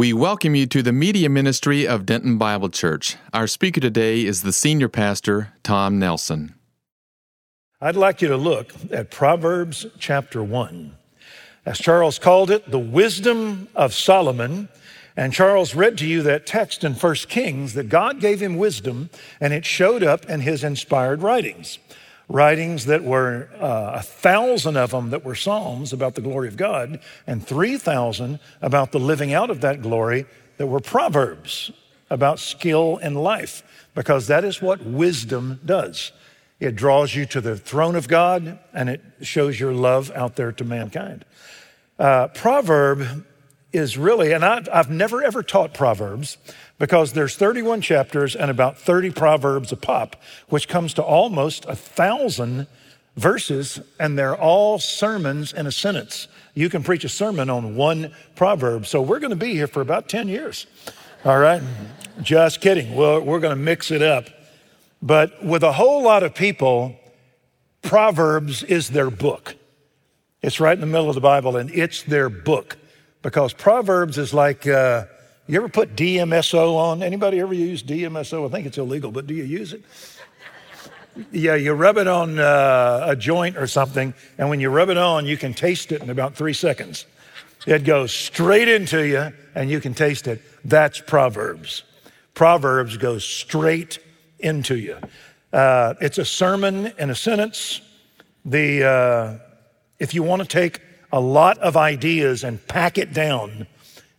We welcome you to the media ministry of Denton Bible Church. Our speaker today is the senior pastor, Tom Nelson. I'd like you to look at Proverbs chapter 1. As Charles called it, the wisdom of Solomon. And Charles read to you that text in 1 Kings that God gave him wisdom and it showed up in his inspired writings writings that were uh, a thousand of them that were Psalms about the glory of God, and 3,000 about the living out of that glory that were Proverbs about skill in life, because that is what wisdom does. It draws you to the throne of God and it shows your love out there to mankind. Uh, proverb is really, and I've, I've never ever taught Proverbs because there's 31 chapters and about 30 Proverbs a pop, which comes to almost a thousand verses, and they're all sermons in a sentence. You can preach a sermon on one proverb. So we're going to be here for about 10 years. All right? Just kidding. Well, we're going to mix it up. But with a whole lot of people, Proverbs is their book. It's right in the middle of the Bible, and it's their book because Proverbs is like, uh, you ever put DMSO on? Anybody ever use DMSO? I think it's illegal, but do you use it? Yeah, you rub it on uh, a joint or something, and when you rub it on, you can taste it in about three seconds. It goes straight into you, and you can taste it. That's Proverbs. Proverbs goes straight into you. Uh, it's a sermon in a sentence. The uh, if you want to take a lot of ideas and pack it down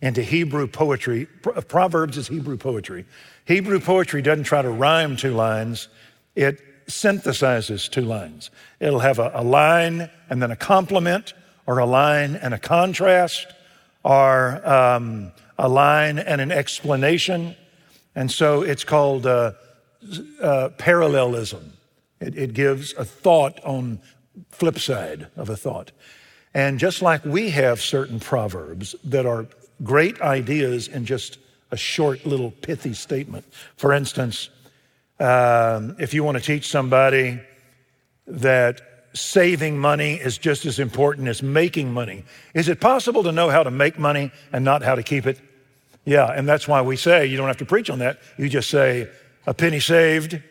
into Hebrew poetry. Proverbs is Hebrew poetry. Hebrew poetry doesn't try to rhyme two lines, it synthesizes two lines. It'll have a, a line and then a complement, or a line and a contrast, or um, a line and an explanation. And so it's called uh, uh, parallelism. It, it gives a thought on flip side of a thought. And just like we have certain proverbs that are great ideas in just a short little pithy statement. For instance, um, if you want to teach somebody that saving money is just as important as making money, is it possible to know how to make money and not how to keep it? Yeah, and that's why we say you don't have to preach on that. You just say a penny saved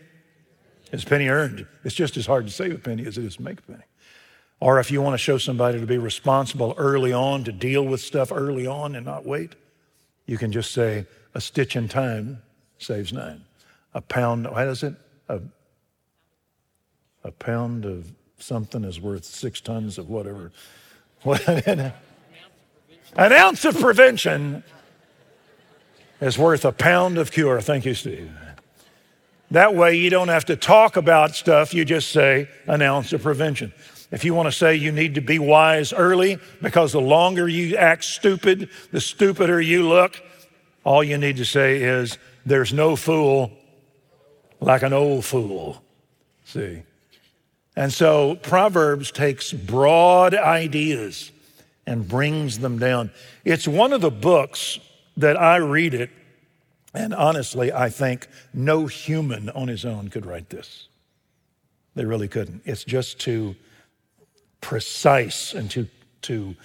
is a penny earned. It's just as hard to save a penny as it is to make a penny. Or if you want to show somebody to be responsible early on, to deal with stuff early on and not wait, you can just say, a stitch in time saves nine. A pound, what is it? A, a pound of something is worth six tons of whatever. An ounce of prevention is worth a pound of cure. Thank you, Steve. That way you don't have to talk about stuff, you just say an ounce of prevention. If you want to say you need to be wise early because the longer you act stupid, the stupider you look, all you need to say is, There's no fool like an old fool. See? And so Proverbs takes broad ideas and brings them down. It's one of the books that I read it, and honestly, I think no human on his own could write this. They really couldn't. It's just too precise and too, too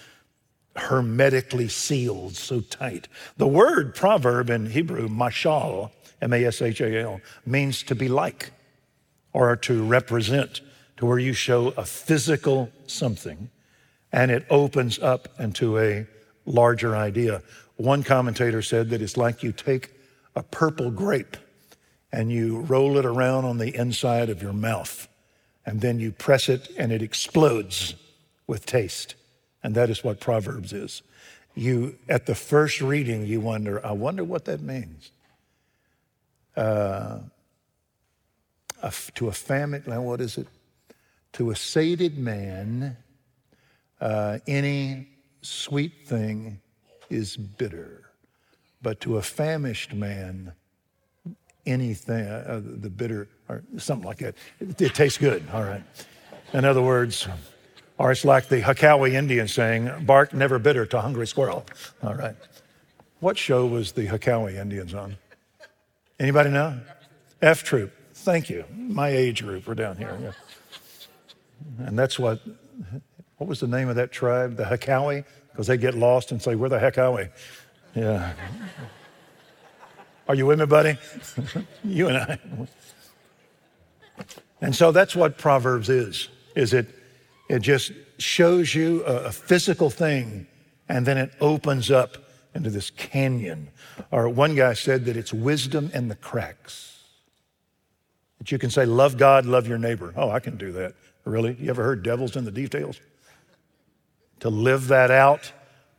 hermetically sealed, so tight. The word proverb in Hebrew, mashal, M A S H A L, means to be like or to represent, to where you show a physical something and it opens up into a larger idea. One commentator said that it's like you take a purple grape and you roll it around on the inside of your mouth and then you press it and it explodes with taste. And that is what Proverbs is. You, at the first reading, you wonder, I wonder what that means. Uh, a, to a famine, what is it? To a sated man, uh, any sweet thing is bitter. But to a famished man, anything, uh, the bitter, or something like that. It, it, tastes good, all right. In other words, or it's like the Hekawi Indian saying, bark never bitter to hungry squirrel, all right. What show was the Hekawi Indians on? Anybody know? F Troop. Thank you. My age group, we're down here. Yeah. And that's what, what was the name of that tribe? The Hekawi? Because they get lost and say, Where the heck are we? Yeah. Are you with me, buddy? you and I. And so that's what Proverbs is. Is it it just shows you a, a physical thing and then it opens up into this canyon. Or one guy said that it's wisdom in the cracks. That you can say, love God, love your neighbor. Oh, I can do that. Really? You ever heard devils in the details? To live that out,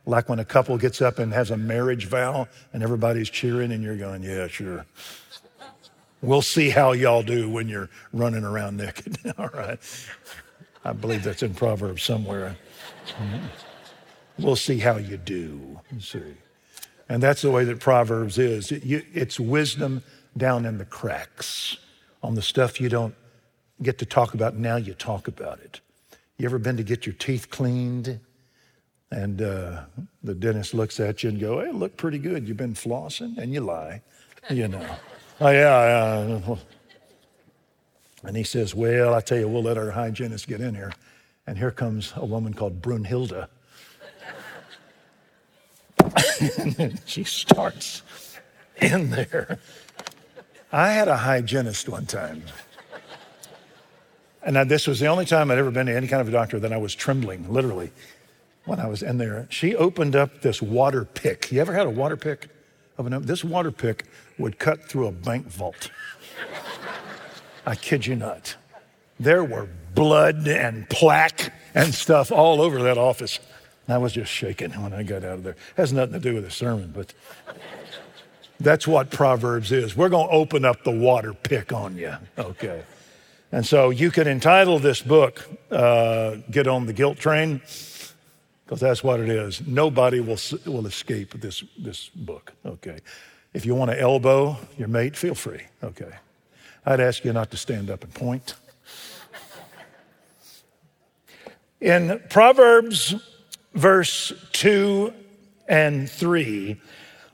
like when a couple gets up and has a marriage vow and everybody's cheering and you're going, yeah, sure. We'll see how y'all do when you're running around naked. All right. I believe that's in Proverbs somewhere. Mm-hmm. We'll see how you do. See. And that's the way that Proverbs is. it's wisdom down in the cracks on the stuff you don't get to talk about. Now you talk about it. You ever been to get your teeth cleaned? And uh, the dentist looks at you and go, "Hey, look pretty good. You've been flossing," and you lie, you know. oh yeah, yeah. And he says, "Well, I tell you, we'll let our hygienist get in here." And here comes a woman called Brunhilde and she starts in there. I had a hygienist one time. And this was the only time I'd ever been to any kind of a doctor that I was trembling, literally, when I was in there. She opened up this water pick. You ever had a water pick? Of an this water pick would cut through a bank vault. I kid you not. There were blood and plaque and stuff all over that office. I was just shaking when I got out of there. It has nothing to do with the sermon, but that's what Proverbs is. We're going to open up the water pick on you, okay? And so you can entitle this book, uh, Get on the Guilt Train, because that's what it is. Nobody will, will escape this, this book, okay? If you want to elbow your mate, feel free, okay? I'd ask you not to stand up and point. In Proverbs verse 2 and 3,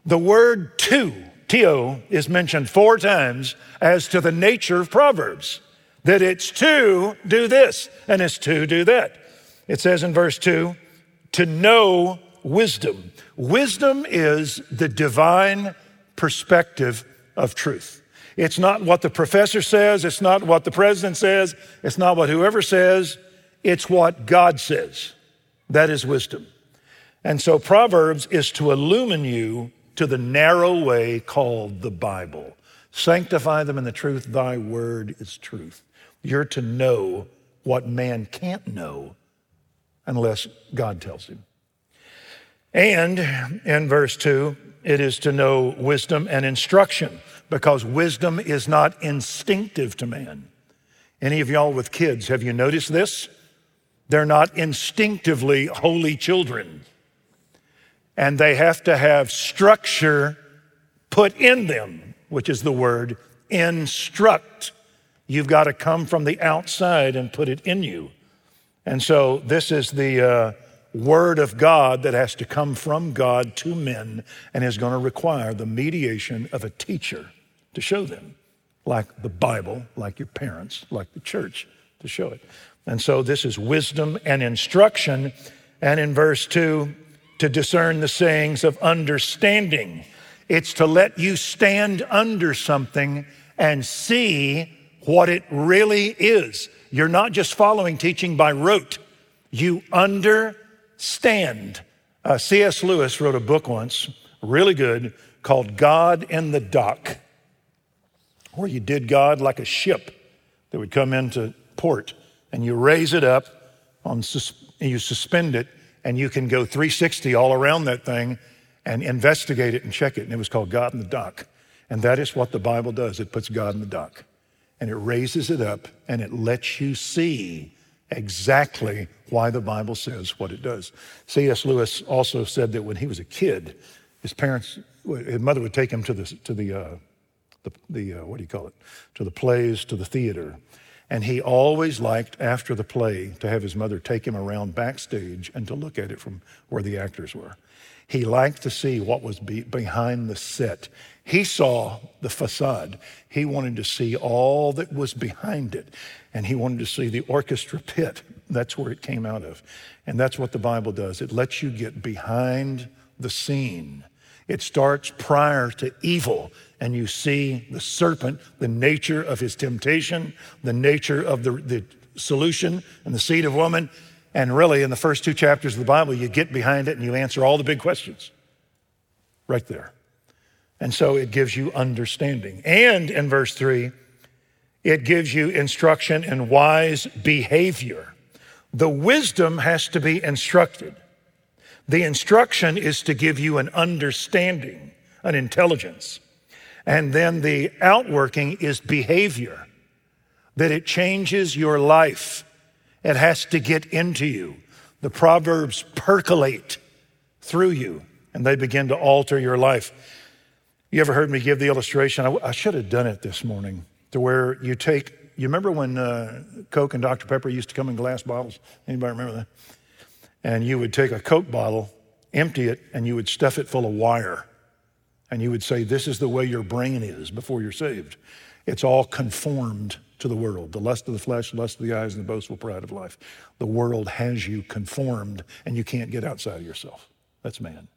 the word to, tio, is mentioned four times as to the nature of Proverbs. That it's to do this and it's to do that. It says in verse 2, to know wisdom. Wisdom is the divine perspective of truth. It's not what the professor says, it's not what the president says, it's not what whoever says, it's what God says. That is wisdom. And so Proverbs is to illumine you to the narrow way called the Bible. Sanctify them in the truth. Thy word is truth. You're to know what man can't know unless God tells him. And in verse 2, it is to know wisdom and instruction because wisdom is not instinctive to man. Any of y'all with kids, have you noticed this? They're not instinctively holy children. And they have to have structure put in them, which is the word instruct. You've got to come from the outside and put it in you. And so this is the uh, word of God that has to come from God to men and is going to require the mediation of a teacher to show them, like the Bible, like your parents, like the church to show it. And so this is wisdom and instruction. And in verse 2, to discern the sayings of understanding. It's to let you stand under something and see what it really is. You're not just following teaching by rote, you understand. Uh, C.S. Lewis wrote a book once, really good, called God in the Dock, where you did God like a ship that would come into port and you raise it up, on, you suspend it, and you can go 360 all around that thing and investigate it and check it. And it was called God in the Dock. And that is what the Bible does it puts God in the dock. And it raises it up and it lets you see exactly why the Bible says what it does. C.S. Lewis also said that when he was a kid, his parents, his mother would take him to the, to the, uh, the, the uh, what do you call it, to the plays, to the theater. And he always liked, after the play, to have his mother take him around backstage and to look at it from where the actors were. He liked to see what was be- behind the set. He saw the facade. He wanted to see all that was behind it. And he wanted to see the orchestra pit. That's where it came out of. And that's what the Bible does it lets you get behind the scene. It starts prior to evil, and you see the serpent, the nature of his temptation, the nature of the, the solution, and the seed of woman. And really, in the first two chapters of the Bible, you get behind it and you answer all the big questions right there. And so it gives you understanding. And in verse three, it gives you instruction in wise behavior. The wisdom has to be instructed. The instruction is to give you an understanding, an intelligence. And then the outworking is behavior, that it changes your life. It has to get into you. The Proverbs percolate through you and they begin to alter your life. You ever heard me give the illustration? I, I should have done it this morning to where you take, you remember when uh, Coke and Dr. Pepper used to come in glass bottles? Anybody remember that? And you would take a Coke bottle, empty it, and you would stuff it full of wire. And you would say, This is the way your brain is before you're saved. It's all conformed to the world the lust of the flesh, lust of the eyes, and the boastful pride of life. The world has you conformed, and you can't get outside of yourself. That's man.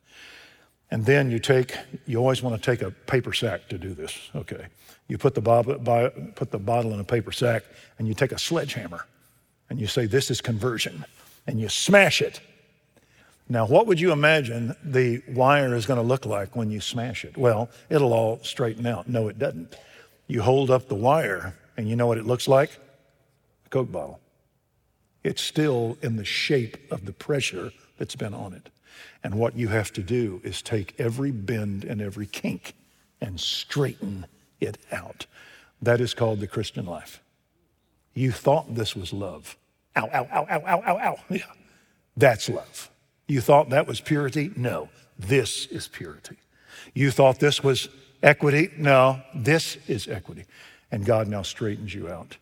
And then you take, you always want to take a paper sack to do this, okay? You put the, bottle, put the bottle in a paper sack and you take a sledgehammer and you say, This is conversion, and you smash it. Now, what would you imagine the wire is going to look like when you smash it? Well, it'll all straighten out. No, it doesn't. You hold up the wire, and you know what it looks like? A Coke bottle. It's still in the shape of the pressure that's been on it. And what you have to do is take every bend and every kink and straighten it out. That is called the Christian life. You thought this was love. Ow, ow, ow, ow, ow, ow, ow. Yeah. That's love. You thought that was purity? No, this is purity. You thought this was equity? No, this is equity. And God now straightens you out.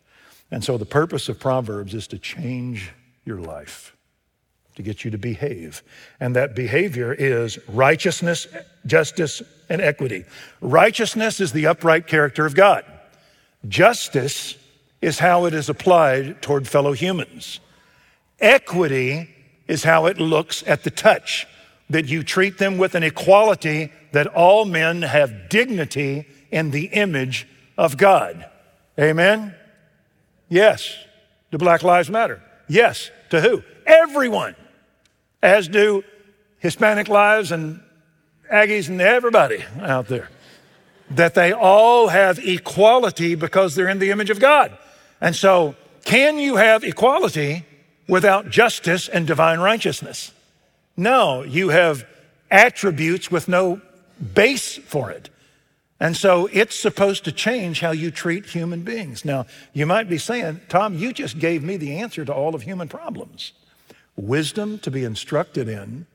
And so the purpose of Proverbs is to change your life to get you to behave. And that behavior is righteousness, justice, and equity. Righteousness is the upright character of God. Justice is how it is applied toward fellow humans. Equity is how it looks at the touch, that you treat them with an equality that all men have dignity in the image of God. Amen? Yes. Do Black Lives Matter? Yes. To who? Everyone as do Hispanic lives and Aggies and everybody out there. That they all have equality because they're in the image of God. And so, can you have equality without justice and divine righteousness? No, you have attributes with no base for it. And so it's supposed to change how you treat human beings. Now, you might be saying, Tom, you just gave me the answer to all of human problems wisdom to be instructed in,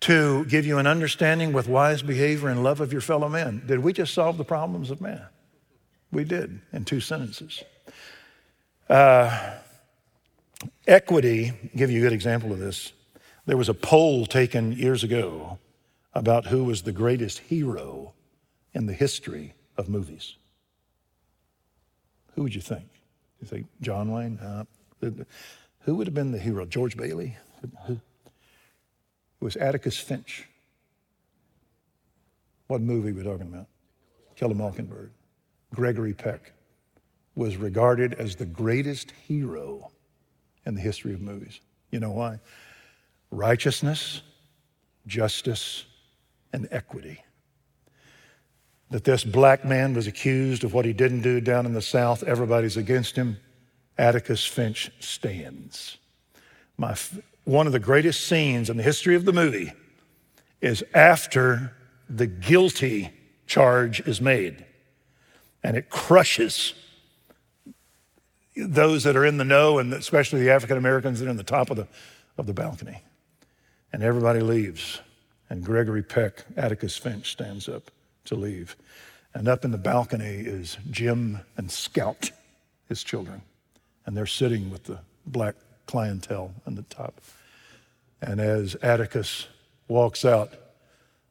to give you an understanding with wise behavior and love of your fellow men. Did we just solve the problems of man? We did in two sentences. Uh, equity, give you a good example of this. There was a poll taken years ago about who was the greatest hero in the history of movies. Who would you think? You think John Wayne? Uh, who would have been the hero? George Bailey? Who? It was Atticus Finch. What movie are we talking about? Kill a Mockingbird. Gregory Peck was regarded as the greatest hero in the history of movies. You know why? Righteousness, justice, and equity. That this black man was accused of what he didn't do down in the South, everybody's against him. Atticus Finch stands. My, one of the greatest scenes in the history of the movie is after the guilty charge is made and it crushes those that are in the know and especially the African Americans that are in the top of the, of the balcony. And everybody leaves. And Gregory Peck, Atticus Finch, stands up to leave. And up in the balcony is Jim and Scout, his children and they're sitting with the black clientele on the top. And as Atticus walks out,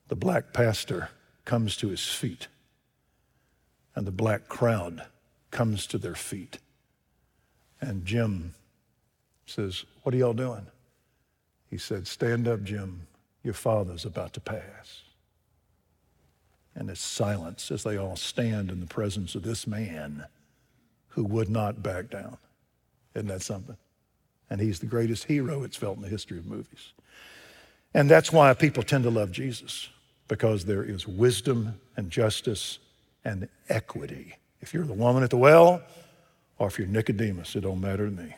the black pastor comes to his feet, and the black crowd comes to their feet. And Jim says, What are y'all doing? He said, Stand up, Jim. Your father's about to pass. and it's silence as they all stand in the presence of this man who would not back down. Isn't that something? And he's the greatest hero it's felt in the history of movies. And that's why people tend to love Jesus, because there is wisdom and justice and equity. If you're the woman at the well, or if you're Nicodemus, it don't matter to me.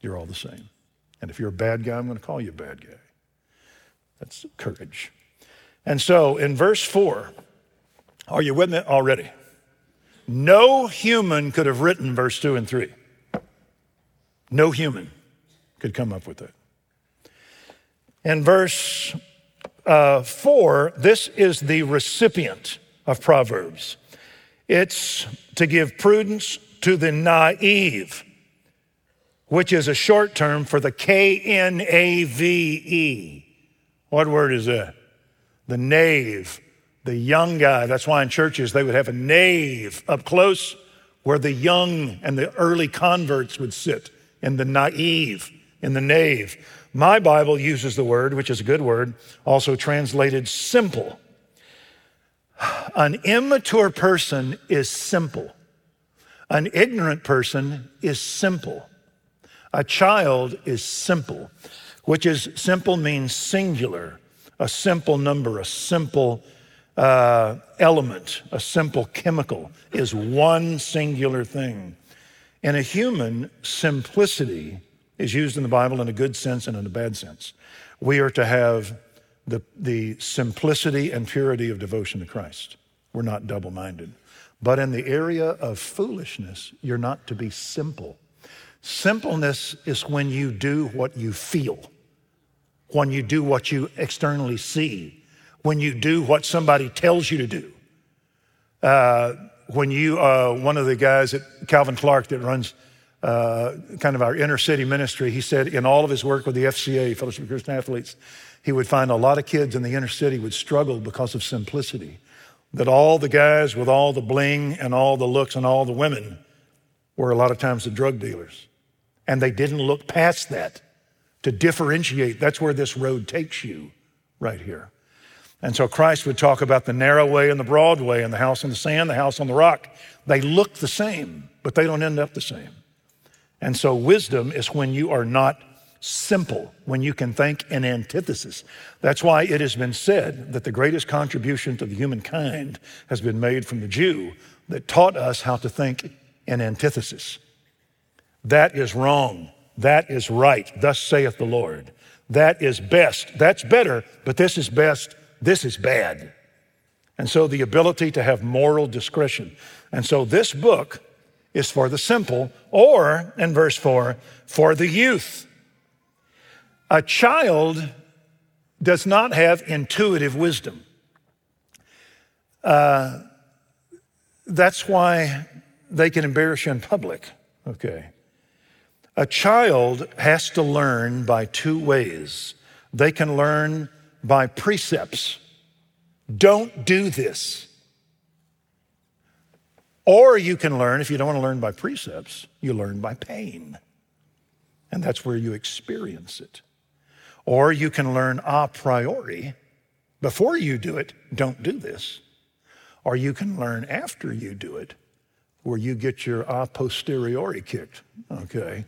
You're all the same. And if you're a bad guy, I'm going to call you a bad guy. That's courage. And so in verse 4, are you with me already? No human could have written verse 2 and 3. No human could come up with that. In verse uh, 4, this is the recipient of Proverbs. It's to give prudence to the naive, which is a short term for the K N A V E. What word is that? The knave, the young guy. That's why in churches they would have a knave up close where the young and the early converts would sit, in the naive, in the nave. My Bible uses the word, which is a good word, also translated simple. An immature person is simple. An ignorant person is simple. A child is simple, which is simple means singular, a simple number, a simple uh, element, a simple chemical is one singular thing. In a human, simplicity is used in the Bible in a good sense and in a bad sense. We are to have the, the simplicity and purity of devotion to Christ. We're not double minded. But in the area of foolishness, you're not to be simple. Simpleness is when you do what you feel, when you do what you externally see, when you do what somebody tells you to do. Uh, when you, uh, one of the guys at Calvin Clark that runs uh, kind of our inner city ministry, he said in all of his work with the FCA, Fellowship of Christian Athletes, he would find a lot of kids in the inner city would struggle because of simplicity. That all the guys with all the bling and all the looks and all the women were a lot of times the drug dealers. And they didn't look past that to differentiate. That's where this road takes you, right here. And so Christ would talk about the narrow way and the broad way and the house on the sand, the house on the rock. They look the same, but they don't end up the same. And so wisdom is when you are not simple, when you can think in antithesis. That's why it has been said that the greatest contribution to the humankind has been made from the Jew that taught us how to think in antithesis. That is wrong. That is right. Thus saith the Lord. That is best. That's better, but this is best this is bad. And so the ability to have moral discretion. And so this book is for the simple, or in verse 4, for the youth. A child does not have intuitive wisdom. Uh, that's why they can embarrass you in public. Okay. A child has to learn by two ways. They can learn by precepts. Don't do this. Or you can learn, if you don't want to learn by precepts, you learn by pain. And that's where you experience it. Or you can learn a priori. Before you do it, don't do this. Or you can learn after you do it, where you get your a posteriori kicked. Okay.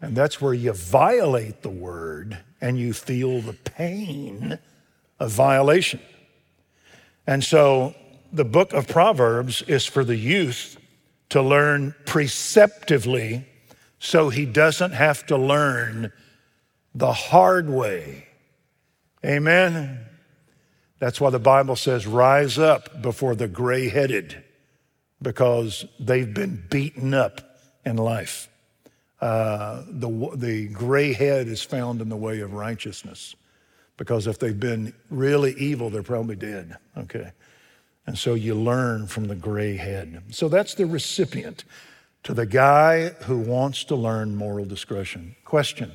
And that's where you violate the word and you feel the pain of violation. And so the book of Proverbs is for the youth to learn preceptively so he doesn't have to learn the hard way. Amen. That's why the Bible says, rise up before the gray headed, because they've been beaten up in life. Uh, the, the gray head is found in the way of righteousness because if they've been really evil, they're probably dead. Okay. And so you learn from the gray head. So that's the recipient to the guy who wants to learn moral discretion. Question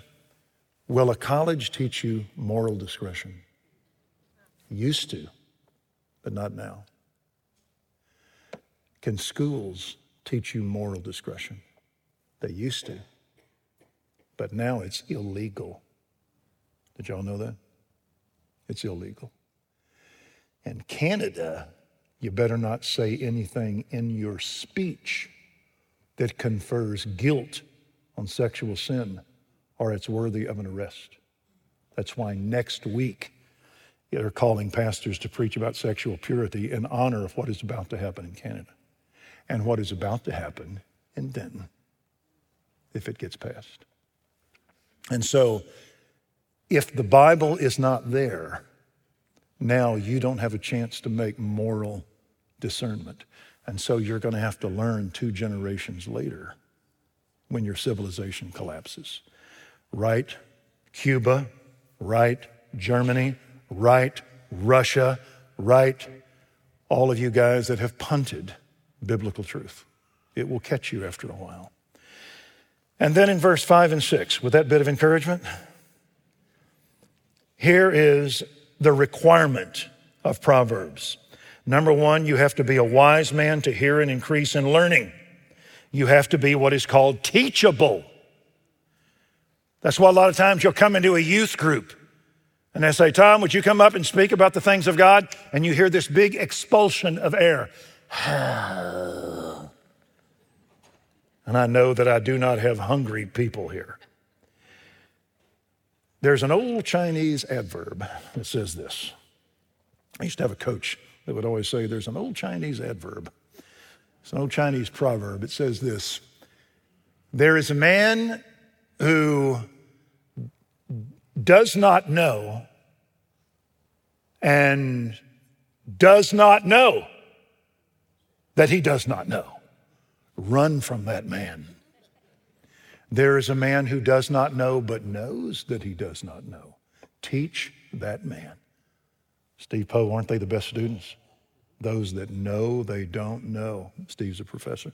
Will a college teach you moral discretion? Used to, but not now. Can schools teach you moral discretion? They used to but now it's illegal. Did y'all know that? It's illegal. In Canada, you better not say anything in your speech that confers guilt on sexual sin or it's worthy of an arrest. That's why next week they're calling pastors to preach about sexual purity in honor of what is about to happen in Canada and what is about to happen in Denton if it gets passed. And so, if the Bible is not there, now you don't have a chance to make moral discernment. And so you're going to have to learn two generations later when your civilization collapses. Right Cuba, right Germany, right Russia, right all of you guys that have punted biblical truth. It will catch you after a while. And then in verse 5 and 6, with that bit of encouragement, here is the requirement of Proverbs. Number one, you have to be a wise man to hear and increase in learning. You have to be what is called teachable. That's why a lot of times you'll come into a youth group and they say, Tom, would you come up and speak about the things of God? And you hear this big expulsion of air. and I know that I do not have hungry people here. There's an old Chinese adverb that says this. I used to have a coach that would always say, There's an old Chinese adverb. It's an old Chinese proverb. It says this There is a man who does not know and does not know that he does not know. Run from that man. There is a man who does not know but knows that he does not know. Teach that man. Steve Poe, aren't they the best students? Those that know they don't know. Steve's a professor.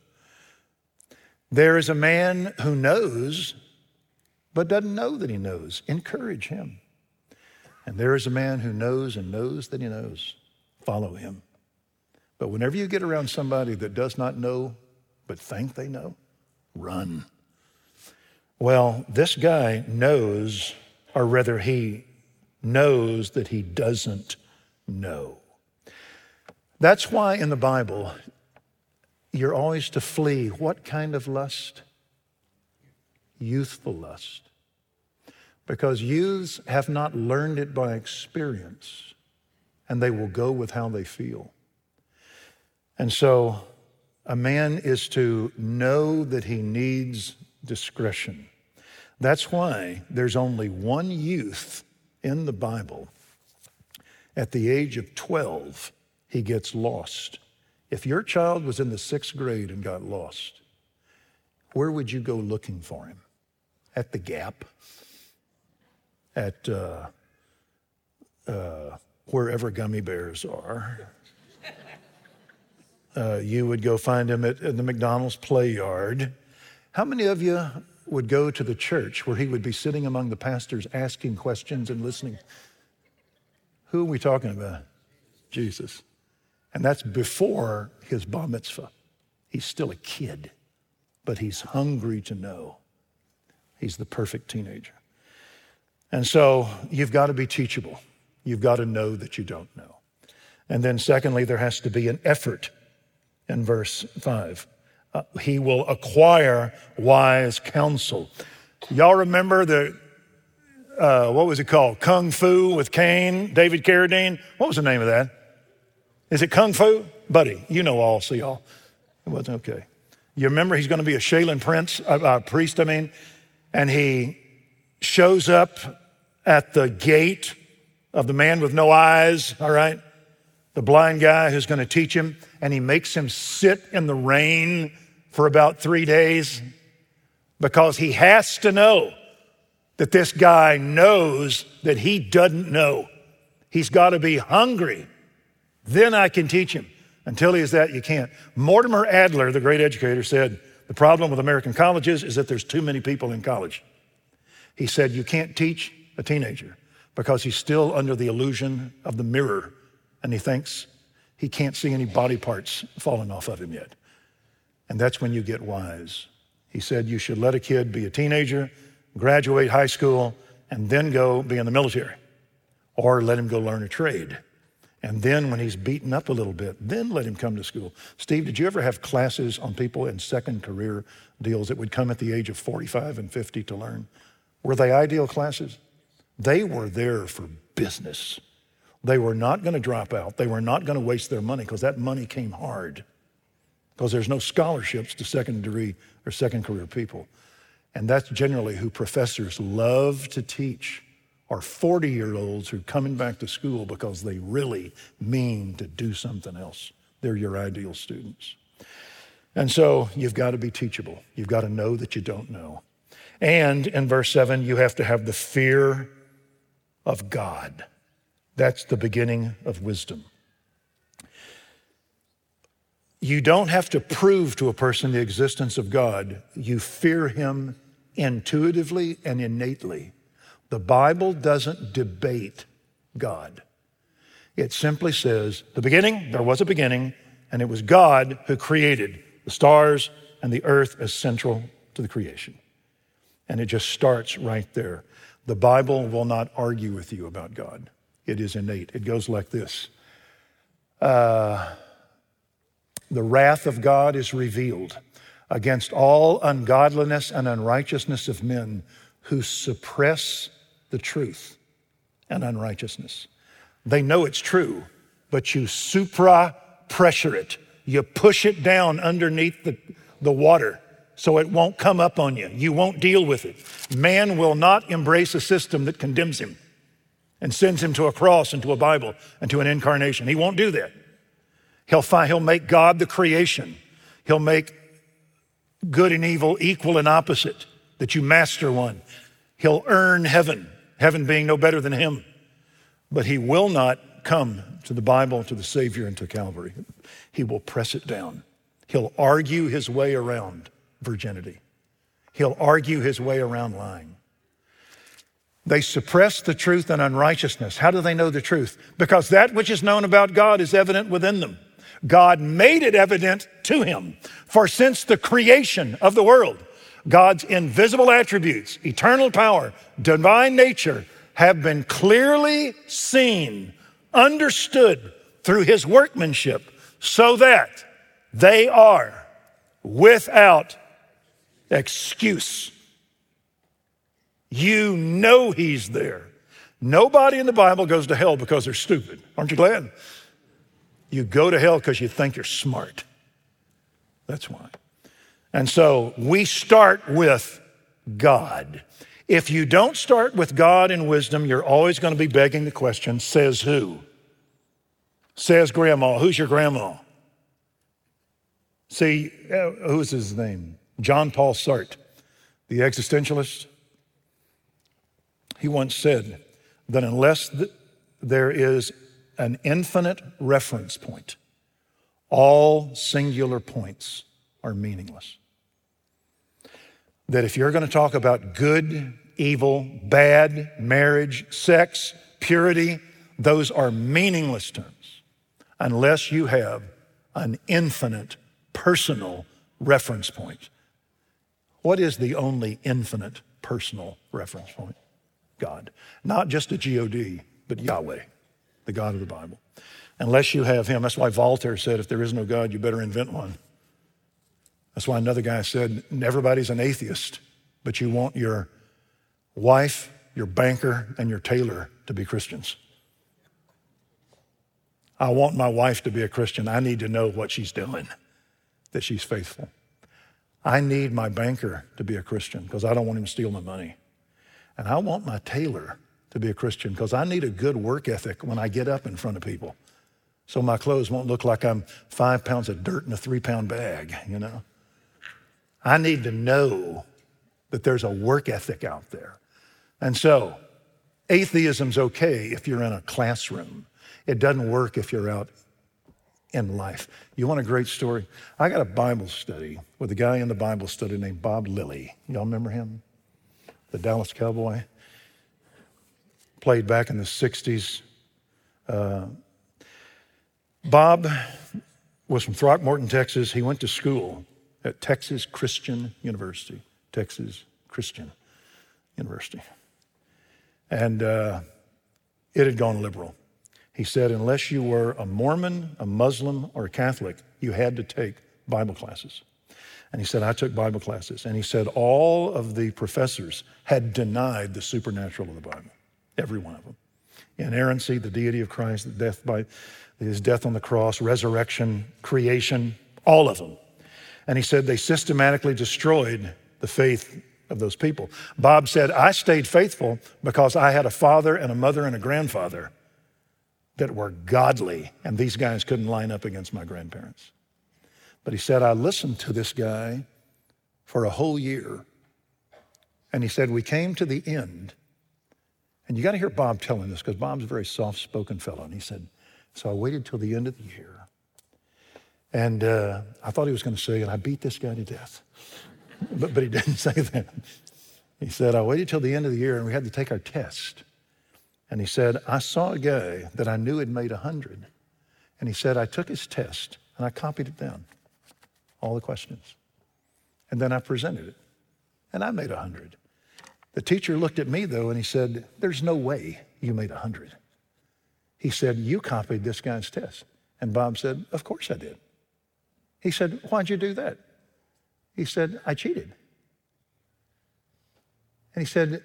There is a man who knows but doesn't know that he knows. Encourage him. And there is a man who knows and knows that he knows. Follow him. But whenever you get around somebody that does not know but think they know, run. Well, this guy knows, or rather, he knows that he doesn't know. That's why in the Bible, you're always to flee what kind of lust? Youthful lust. Because youths have not learned it by experience, and they will go with how they feel. And so, a man is to know that he needs discretion. That's why there's only one youth in the Bible. At the age of 12, he gets lost. If your child was in the sixth grade and got lost, where would you go looking for him? At the Gap? At uh, uh, wherever gummy bears are? Uh, you would go find him at, at the McDonald's play yard. How many of you would go to the church where he would be sitting among the pastors asking questions and listening. Who are we talking about? Jesus. And that's before his bar mitzvah. He's still a kid, but he's hungry to know. He's the perfect teenager. And so you've got to be teachable. You've got to know that you don't know. And then, secondly, there has to be an effort in verse 5 uh, he will acquire wise counsel. Y'all remember the, uh, what was it called? Kung Fu with Caine, David Carradine? What was the name of that? Is it Kung Fu? Buddy, you know all, see all. It wasn't okay. You remember he's going to be a Shaolin prince, a, a priest, I mean, and he shows up at the gate of the man with no eyes, all right? The blind guy who's going to teach him, and he makes him sit in the rain for about three days because he has to know that this guy knows that he doesn't know. He's got to be hungry. Then I can teach him. Until he is that, you can't. Mortimer Adler, the great educator, said the problem with American colleges is that there's too many people in college. He said you can't teach a teenager because he's still under the illusion of the mirror and he thinks he can't see any body parts falling off of him yet. And that's when you get wise. He said you should let a kid be a teenager, graduate high school, and then go be in the military, or let him go learn a trade. And then when he's beaten up a little bit, then let him come to school. Steve, did you ever have classes on people in second career deals that would come at the age of 45 and 50 to learn? Were they ideal classes? They were there for business. They were not going to drop out. They were not going to waste their money because that money came hard. Because there's no scholarships to second degree or second career people. And that's generally who professors love to teach are 40 year olds who are coming back to school because they really mean to do something else. They're your ideal students. And so you've got to be teachable. You've got to know that you don't know. And in verse 7, you have to have the fear of God. That's the beginning of wisdom. You don't have to prove to a person the existence of God. You fear him intuitively and innately. The Bible doesn't debate God. It simply says, the beginning, there was a beginning, and it was God who created the stars and the earth as central to the creation. And it just starts right there. The Bible will not argue with you about God, it is innate. It goes like this uh, The wrath of God is revealed against all ungodliness and unrighteousness of men who suppress the truth and unrighteousness. They know it's true, but you supra pressure it. You push it down underneath the, the water so it won't come up on you. You won't deal with it. Man will not embrace a system that condemns him and sends him to a cross and to a Bible and to an incarnation. He won't do that. He'll find, he'll make God the creation. He'll make good and evil equal and opposite, that you master one. He'll earn heaven heaven being no better than him. But he will not come to the Bible, to the Savior, and to Calvary. He will press it down. He'll argue his way around virginity, he'll argue his way around lying. They suppress the truth and unrighteousness. How do they know the truth? Because that which is known about God is evident within them. God made it evident to him. For since the creation of the world, God's invisible attributes, eternal power, divine nature have been clearly seen, understood through his workmanship, so that they are without excuse. You know he's there. Nobody in the Bible goes to hell because they're stupid. Aren't you glad? You go to hell because you think you're smart. That's why. And so we start with God. If you don't start with God and wisdom, you're always going to be begging the question says who? Says grandma. Who's your grandma? See, uh, who's his name? John Paul Sartre, the existentialist. He once said that unless there is an infinite reference point, all singular points are meaningless that if you're going to talk about good, evil, bad, marriage, sex, purity, those are meaningless terms unless you have an infinite personal reference point. What is the only infinite personal reference point? God. Not just a God, but Yahweh, the God of the Bible. Unless you have Him, that's why Voltaire said, if there is no God, you better invent one. That's why another guy said, everybody's an atheist, but you want your wife, your banker, and your tailor to be Christians. I want my wife to be a Christian. I need to know what she's doing, that she's faithful. I need my banker to be a Christian because I don't want him to steal my money. And I want my tailor to be a Christian because I need a good work ethic when I get up in front of people. So my clothes won't look like I'm five pounds of dirt in a three pound bag, you know? I need to know that there's a work ethic out there. And so, atheism's okay if you're in a classroom. It doesn't work if you're out in life. You want a great story? I got a Bible study with a guy in the Bible study named Bob Lilly. Y'all remember him? The Dallas Cowboy. Played back in the 60s. Uh, Bob was from Throckmorton, Texas. He went to school at Texas Christian University. Texas Christian University. And uh, it had gone liberal. He said, unless you were a Mormon, a Muslim, or a Catholic, you had to take Bible classes. And he said, I took Bible classes. And he said, all of the professors had denied the supernatural of the Bible, every one of them. Inerrancy, the deity of Christ, the death by his death on the cross, resurrection, creation, all of them. And he said they systematically destroyed the faith of those people. Bob said, I stayed faithful because I had a father and a mother and a grandfather that were godly, and these guys couldn't line up against my grandparents. But he said, I listened to this guy for a whole year. And he said, We came to the end. And you got to hear Bob telling this because Bob's a very soft spoken fellow. And he said, So I waited till the end of the year. And uh, I thought he was going to say, And I beat this guy to death. but, but he didn't say that. He said, I waited till the end of the year and we had to take our test. And he said, I saw a guy that I knew had made 100. And he said, I took his test and I copied it down all the questions. And then I presented it, and I made a 100. The teacher looked at me, though, and he said, There's no way you made a 100. He said, You copied this guy's test. And Bob said, Of course I did. He said, Why'd you do that? He said, I cheated. And he said,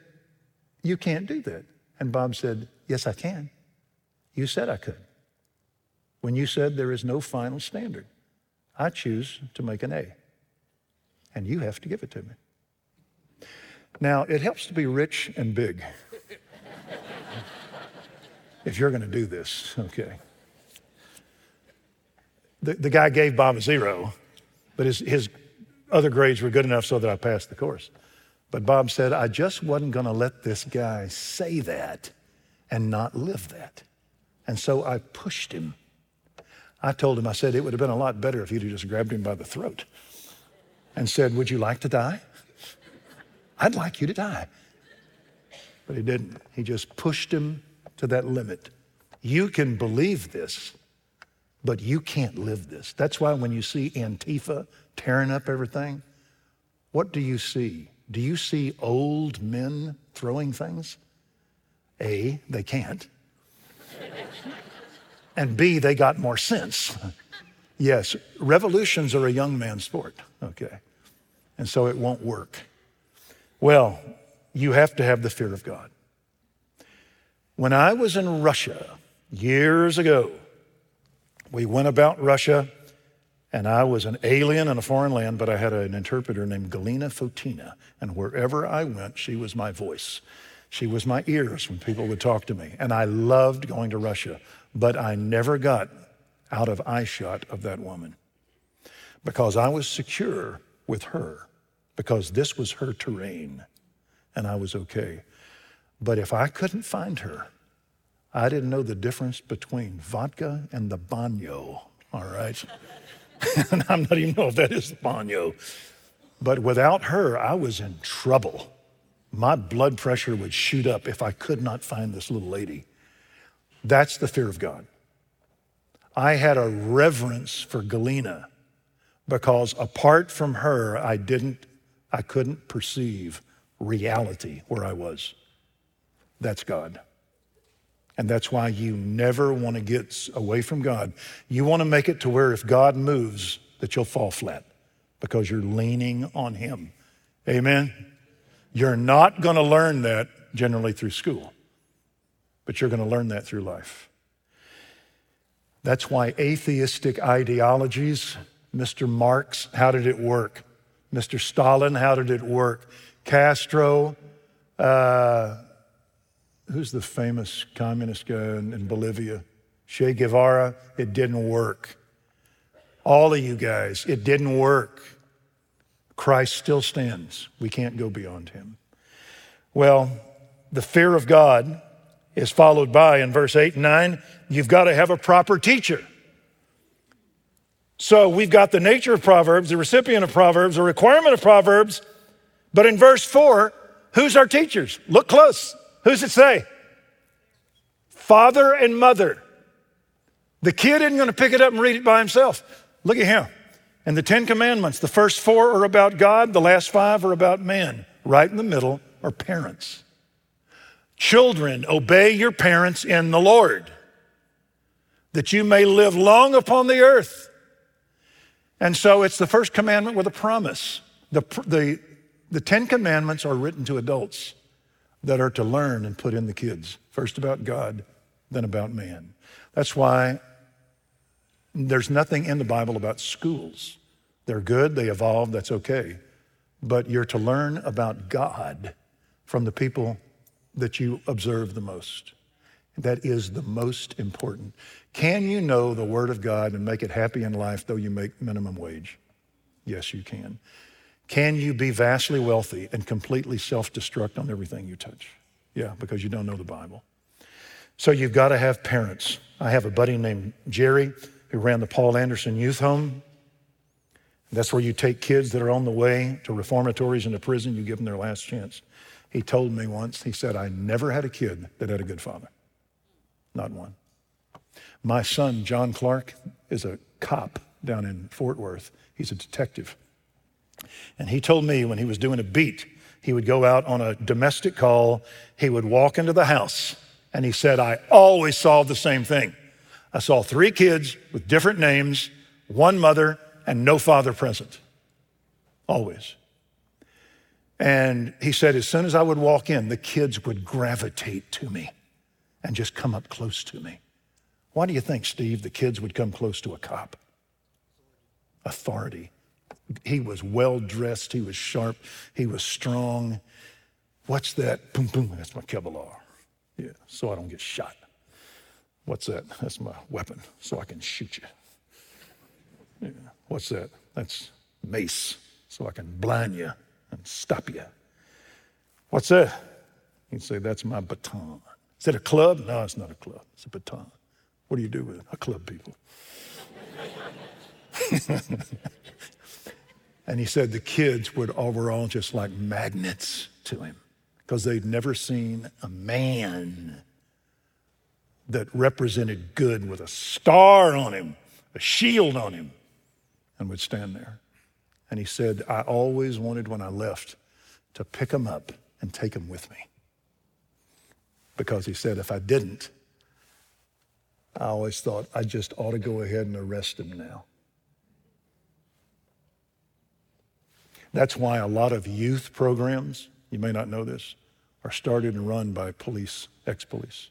You can't do that. And Bob said, Yes, I can. You said I could. When you said there is no final standard. I choose to make an A. And you have to give it to me. Now, it helps to be rich and big. if you're going to do this, okay. The, the guy gave Bob a zero, but his, his other grades were good enough so that I passed the course. But Bob said, I just wasn't going to let this guy say that and not live that. And so I pushed him I told him, I said, it would have been a lot better if you'd have just grabbed him by the throat and said, Would you like to die? I'd like you to die. But he didn't. He just pushed him to that limit. You can believe this, but you can't live this. That's why when you see Antifa tearing up everything, what do you see? Do you see old men throwing things? A, they can't and B, they got more sense. yes, revolutions are a young man's sport, okay? And so it won't work. Well, you have to have the fear of God. When I was in Russia years ago, we went about Russia, and I was an alien in a foreign land, but I had an interpreter named Galina Fotina, and wherever I went, she was my voice. She was my ears when people would talk to me, and I loved going to Russia. But I never got out of eyeshot of that woman because I was secure with her because this was her terrain and I was okay. But if I couldn't find her, I didn't know the difference between vodka and the banyo, all right? and I'm not even know if that is the banyo. But without her, I was in trouble. My blood pressure would shoot up if I could not find this little lady. That's the fear of God. I had a reverence for Galina because apart from her, I didn't, I couldn't perceive reality where I was. That's God. And that's why you never want to get away from God. You want to make it to where if God moves, that you'll fall flat because you're leaning on Him. Amen? You're not going to learn that generally through school but you're going to learn that through life. That's why atheistic ideologies, Mr. Marx, how did it work? Mr. Stalin, how did it work? Castro, uh, who's the famous communist guy in, in Bolivia? Che Guevara, it didn't work. All of you guys, it didn't work. Christ still stands. We can't go beyond him. Well, the fear of God is followed by in verse 8 and 9, you've got to have a proper teacher. So we've got the nature of Proverbs, the recipient of Proverbs, the requirement of Proverbs. But in verse 4, who's our teachers? Look close. Who's it say? Father and mother. The kid isn't going to pick it up and read it by himself. Look at him. And the Ten Commandments, the first four are about God, the last five are about men. Right in the middle are parents. Children, obey your parents in the Lord. that you may live long upon the earth. And so it's the first commandment with a promise. The, the, the Ten Commandments are written to adults that are to learn and put in the kids. First about God, then about man. That's why there's nothing in the Bible about schools. They're good, they evolve, that's okay. But you're to learn about God from the people that you observe the most. That is the most important. Can you know the Word of God and make it happy in life though you make minimum wage? Yes, you can. Can you be vastly wealthy and completely self destruct on everything you touch? Yeah, because you don't know the Bible. So you've got to have parents. I have a buddy named Jerry who ran the Paul Anderson Youth Home. That's where you take kids that are on the way to reformatories and to prison, you give them their last chance. He told me once, he said, I never had a kid that had a good father. Not one. My son, John Clark, is a cop down in Fort Worth. He's a detective. And he told me when he was doing a beat, he would go out on a domestic call, he would walk into the house, and he said, I always saw the same thing. I saw three kids with different names, one mother, and no father present. Always. And he said, as soon as I would walk in, the kids would gravitate to me and just come up close to me. Why do you think, Steve, the kids would come close to a cop? Authority. He was well dressed, he was sharp, he was strong. What's that? Boom, boom, that's my Kevlar. Yeah, so I don't get shot. What's that? That's my weapon, so I can shoot you. Yeah. What's that? That's mace, so I can blind you and stop you. What's that? You'd say, That's my baton. Is it a club? No, it's not a club. It's a baton. What do you do with it? I club people. and he said the kids would overall just like magnets to him because they'd never seen a man that represented good with a star on him, a shield on him, and would stand there. And he said, I always wanted when I left to pick him up and take him with me. Because he said, if I didn't, I always thought I just ought to go ahead and arrest him now. That's why a lot of youth programs, you may not know this, are started and run by police, ex police.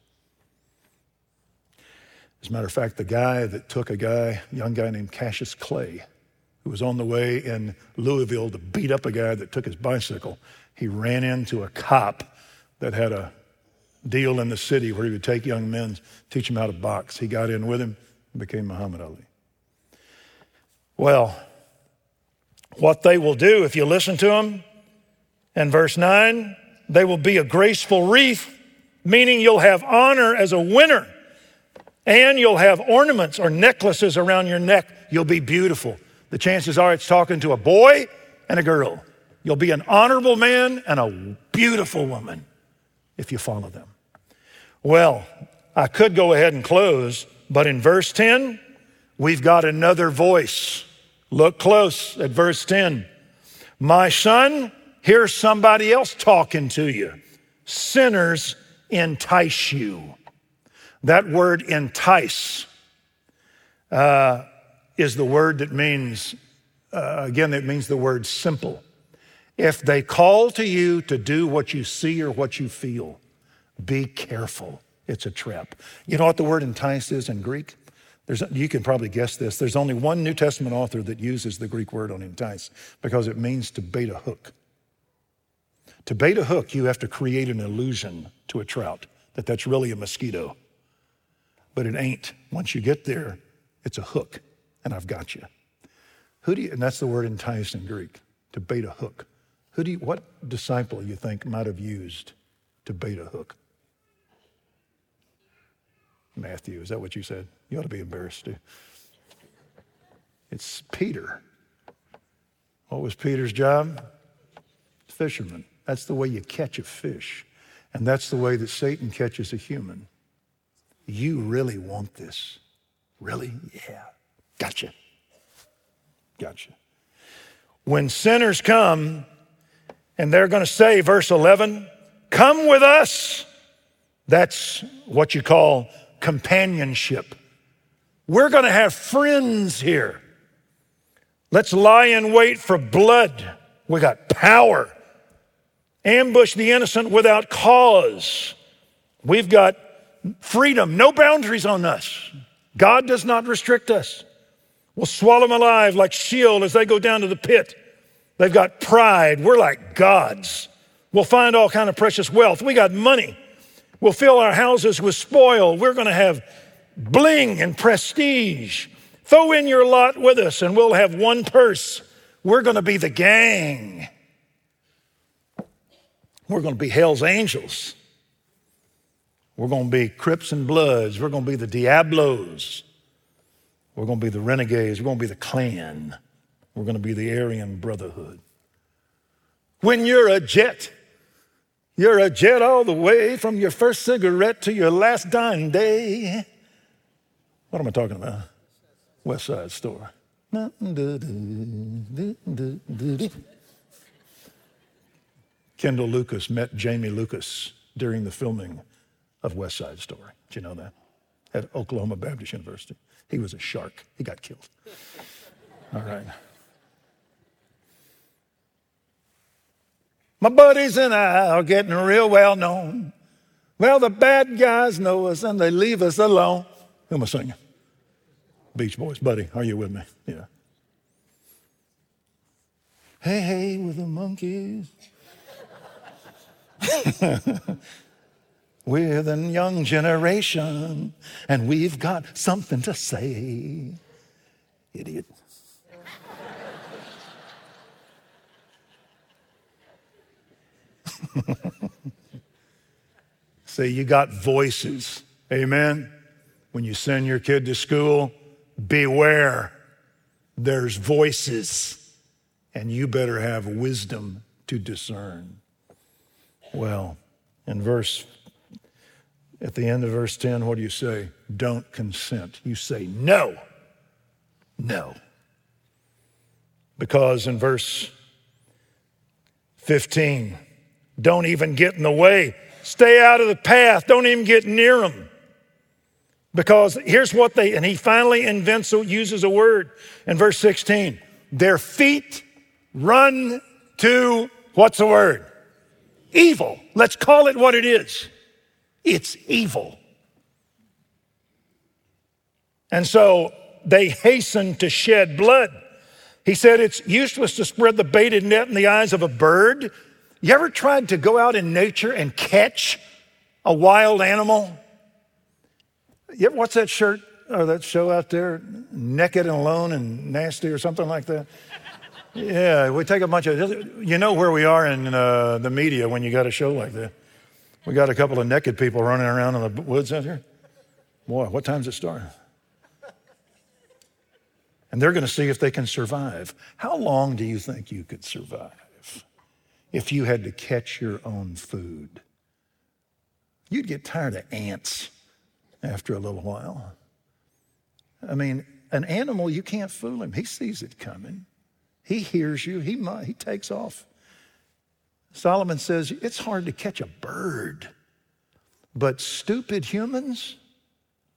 As a matter of fact, the guy that took a guy, young guy named Cassius Clay, who was on the way in Louisville to beat up a guy that took his bicycle, he ran into a cop that had a deal in the city where he would take young men, teach them how to box. He got in with him and became Muhammad Ali. Well, what they will do if you listen to them, in verse 9, they will be a graceful wreath, meaning you'll have honor as a winner, and you'll have ornaments or necklaces around your neck. You'll be beautiful. The chances are it's talking to a boy and a girl. You'll be an honorable man and a beautiful woman if you follow them. Well, I could go ahead and close, but in verse 10, we've got another voice. Look close at verse 10. My son, here's somebody else talking to you. Sinners entice you. That word entice uh, is the word that means, uh, again, it means the word simple. If they call to you to do what you see or what you feel, be careful. It's a trap. You know what the word entice is in Greek? There's, you can probably guess this. There's only one New Testament author that uses the Greek word on entice because it means to bait a hook. To bait a hook, you have to create an illusion to a trout that that's really a mosquito. But it ain't. Once you get there, it's a hook, and I've got you. Who do you, and that's the word enticed in Greek, to bait a hook. Who do you, what disciple you think might have used to bait a hook? Matthew, is that what you said? You ought to be embarrassed too. It's Peter. What was Peter's job? Fisherman. That's the way you catch a fish. And that's the way that Satan catches a human. You really want this? Really? Yeah. Gotcha. Gotcha. When sinners come and they're going to say, verse 11, come with us. That's what you call companionship. We're going to have friends here. Let's lie in wait for blood. We got power. Ambush the innocent without cause. We've got freedom, no boundaries on us. God does not restrict us. We'll swallow them alive like Sheol as they go down to the pit. They've got pride. We're like gods. We'll find all kind of precious wealth. We got money. We'll fill our houses with spoil. We're going to have bling and prestige. Throw in your lot with us and we'll have one purse. We're going to be the gang. We're going to be hell's angels. We're going to be Crips and Bloods. We're going to be the Diablos. We're going to be the renegades. We're going to be the clan. We're going to be the Aryan Brotherhood. When you're a jet, you're a jet all the way from your first cigarette to your last dying day. What am I talking about? West Side Story. Kendall Lucas met Jamie Lucas during the filming of West Side Story. Did you know that? At Oklahoma Baptist University. He was a shark. He got killed. All right. My buddies and I are getting real well known. Well, the bad guys know us and they leave us alone. Who am I singing? Beach Boys. Buddy, are you with me? Yeah. Hey, hey, with the Monkees. We're the young generation, and we've got something to say. Idiot. Say, you got voices. Amen. When you send your kid to school, beware. There's voices, and you better have wisdom to discern. Well, in verse, at the end of verse 10, what do you say? Don't consent. You say no. No. Because in verse 15, don't even get in the way. Stay out of the path. Don't even get near them. Because here's what they, and he finally invents, uses a word in verse 16. Their feet run to, what's the word? Evil. Let's call it what it is. It's evil. And so they hasten to shed blood. He said it's useless to spread the baited net in the eyes of a bird. You ever tried to go out in nature and catch a wild animal? You ever, what's that shirt or that show out there? Naked and alone and nasty or something like that? Yeah, we take a bunch of, you know where we are in uh, the media when you got a show like that. We got a couple of naked people running around in the woods out here. Boy, what time's it start? And they're going to see if they can survive. How long do you think you could survive if you had to catch your own food? You'd get tired of ants after a little while. I mean, an animal, you can't fool him. He sees it coming. He hears you, he, he takes off. Solomon says it's hard to catch a bird, but stupid humans,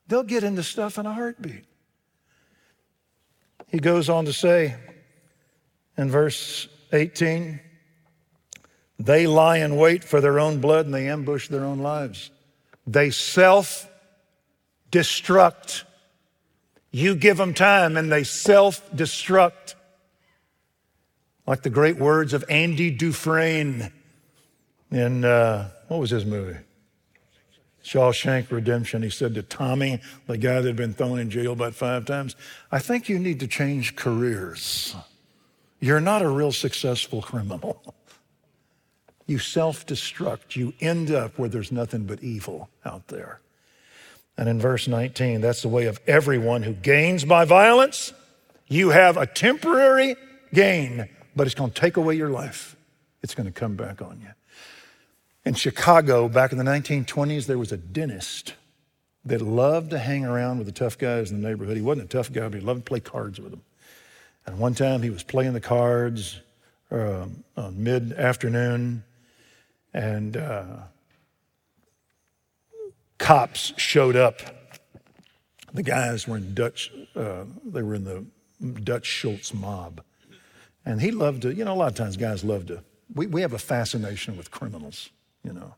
they'll get into stuff in a heartbeat. He goes on to say in verse 18, they lie in wait for their own blood and they ambush their own lives. They self destruct. You give them time and they self destruct. Like the great words of Andy Dufresne in, uh, what was his movie? Shawshank Redemption. He said to Tommy, the guy that had been thrown in jail about five times, I think you need to change careers. You're not a real successful criminal. You self destruct. You end up where there's nothing but evil out there. And in verse 19, that's the way of everyone who gains by violence. You have a temporary gain but it's going to take away your life. It's going to come back on you. In Chicago, back in the 1920s, there was a dentist that loved to hang around with the tough guys in the neighborhood. He wasn't a tough guy, but he loved to play cards with them. And one time he was playing the cards uh, mid afternoon, and uh, cops showed up The guys were in Dutch, uh, they were in the Dutch Schultz mob. And he loved to, you know, a lot of times guys love to, we, we have a fascination with criminals, you know.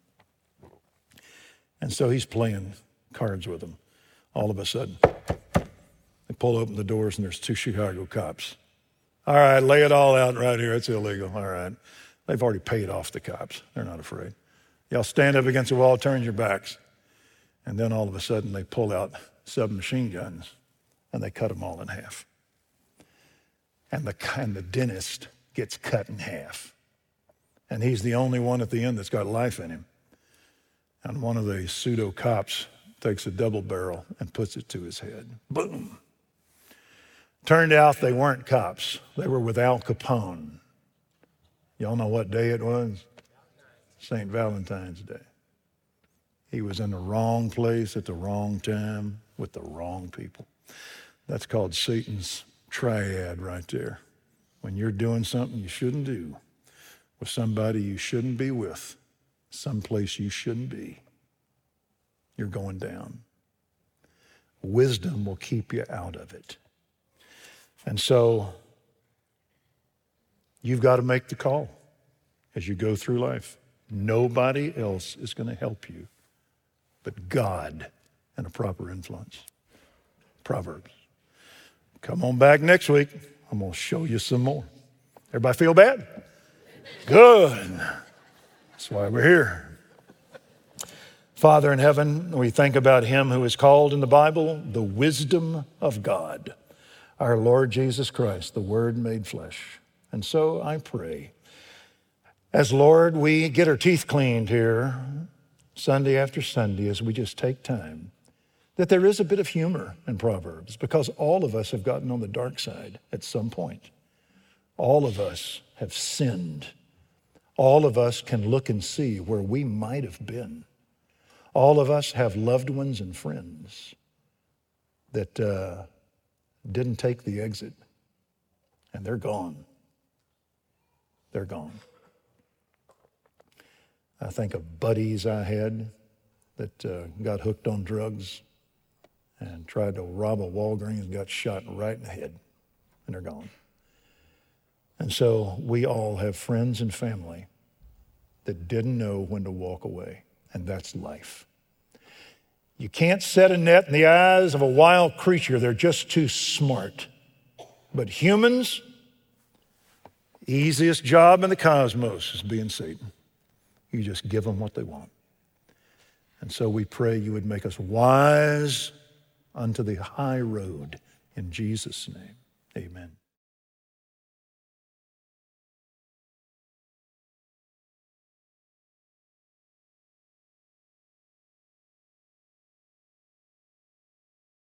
And so he's playing cards with them. All of a sudden, they pull open the doors and there's two Chicago cops. All right, lay it all out right here. It's illegal. All right. They've already paid off the cops. They're not afraid. Y'all stand up against the wall, turn your backs. And then all of a sudden they pull out submachine guns and they cut them all in half. And the, and the dentist gets cut in half. And he's the only one at the end that's got life in him. And one of the pseudo cops takes a double barrel and puts it to his head. Boom. Turned out they weren't cops, they were with Al Capone. Y'all know what day it was? St. Valentine's Day. He was in the wrong place at the wrong time with the wrong people. That's called Satan's triad right there. When you're doing something you shouldn't do with somebody you shouldn't be with, someplace you shouldn't be, you're going down. Wisdom will keep you out of it. And so you've got to make the call as you go through life. Nobody else is going to help you but God and a proper influence. Proverbs. Come on back next week. I'm going to show you some more. Everybody feel bad? Good. That's why we're here. Father in heaven, we think about him who is called in the Bible the wisdom of God, our Lord Jesus Christ, the Word made flesh. And so I pray, as Lord, we get our teeth cleaned here Sunday after Sunday as we just take time that there is a bit of humor in Proverbs because all of us have gotten on the dark side at some point. All of us have sinned. All of us can look and see where we might have been. All of us have loved ones and friends that uh, didn't take the exit, and they're gone. They're gone. I think of buddies I had that uh, got hooked on drugs and tried to rob a Walgreens got shot right in the head, and they're gone. And so we all have friends and family that didn't know when to walk away, and that's life. You can't set a net in the eyes of a wild creature, they're just too smart. But humans, easiest job in the cosmos is being Satan. You just give them what they want. And so we pray you would make us wise unto the high road. In Jesus' name, amen.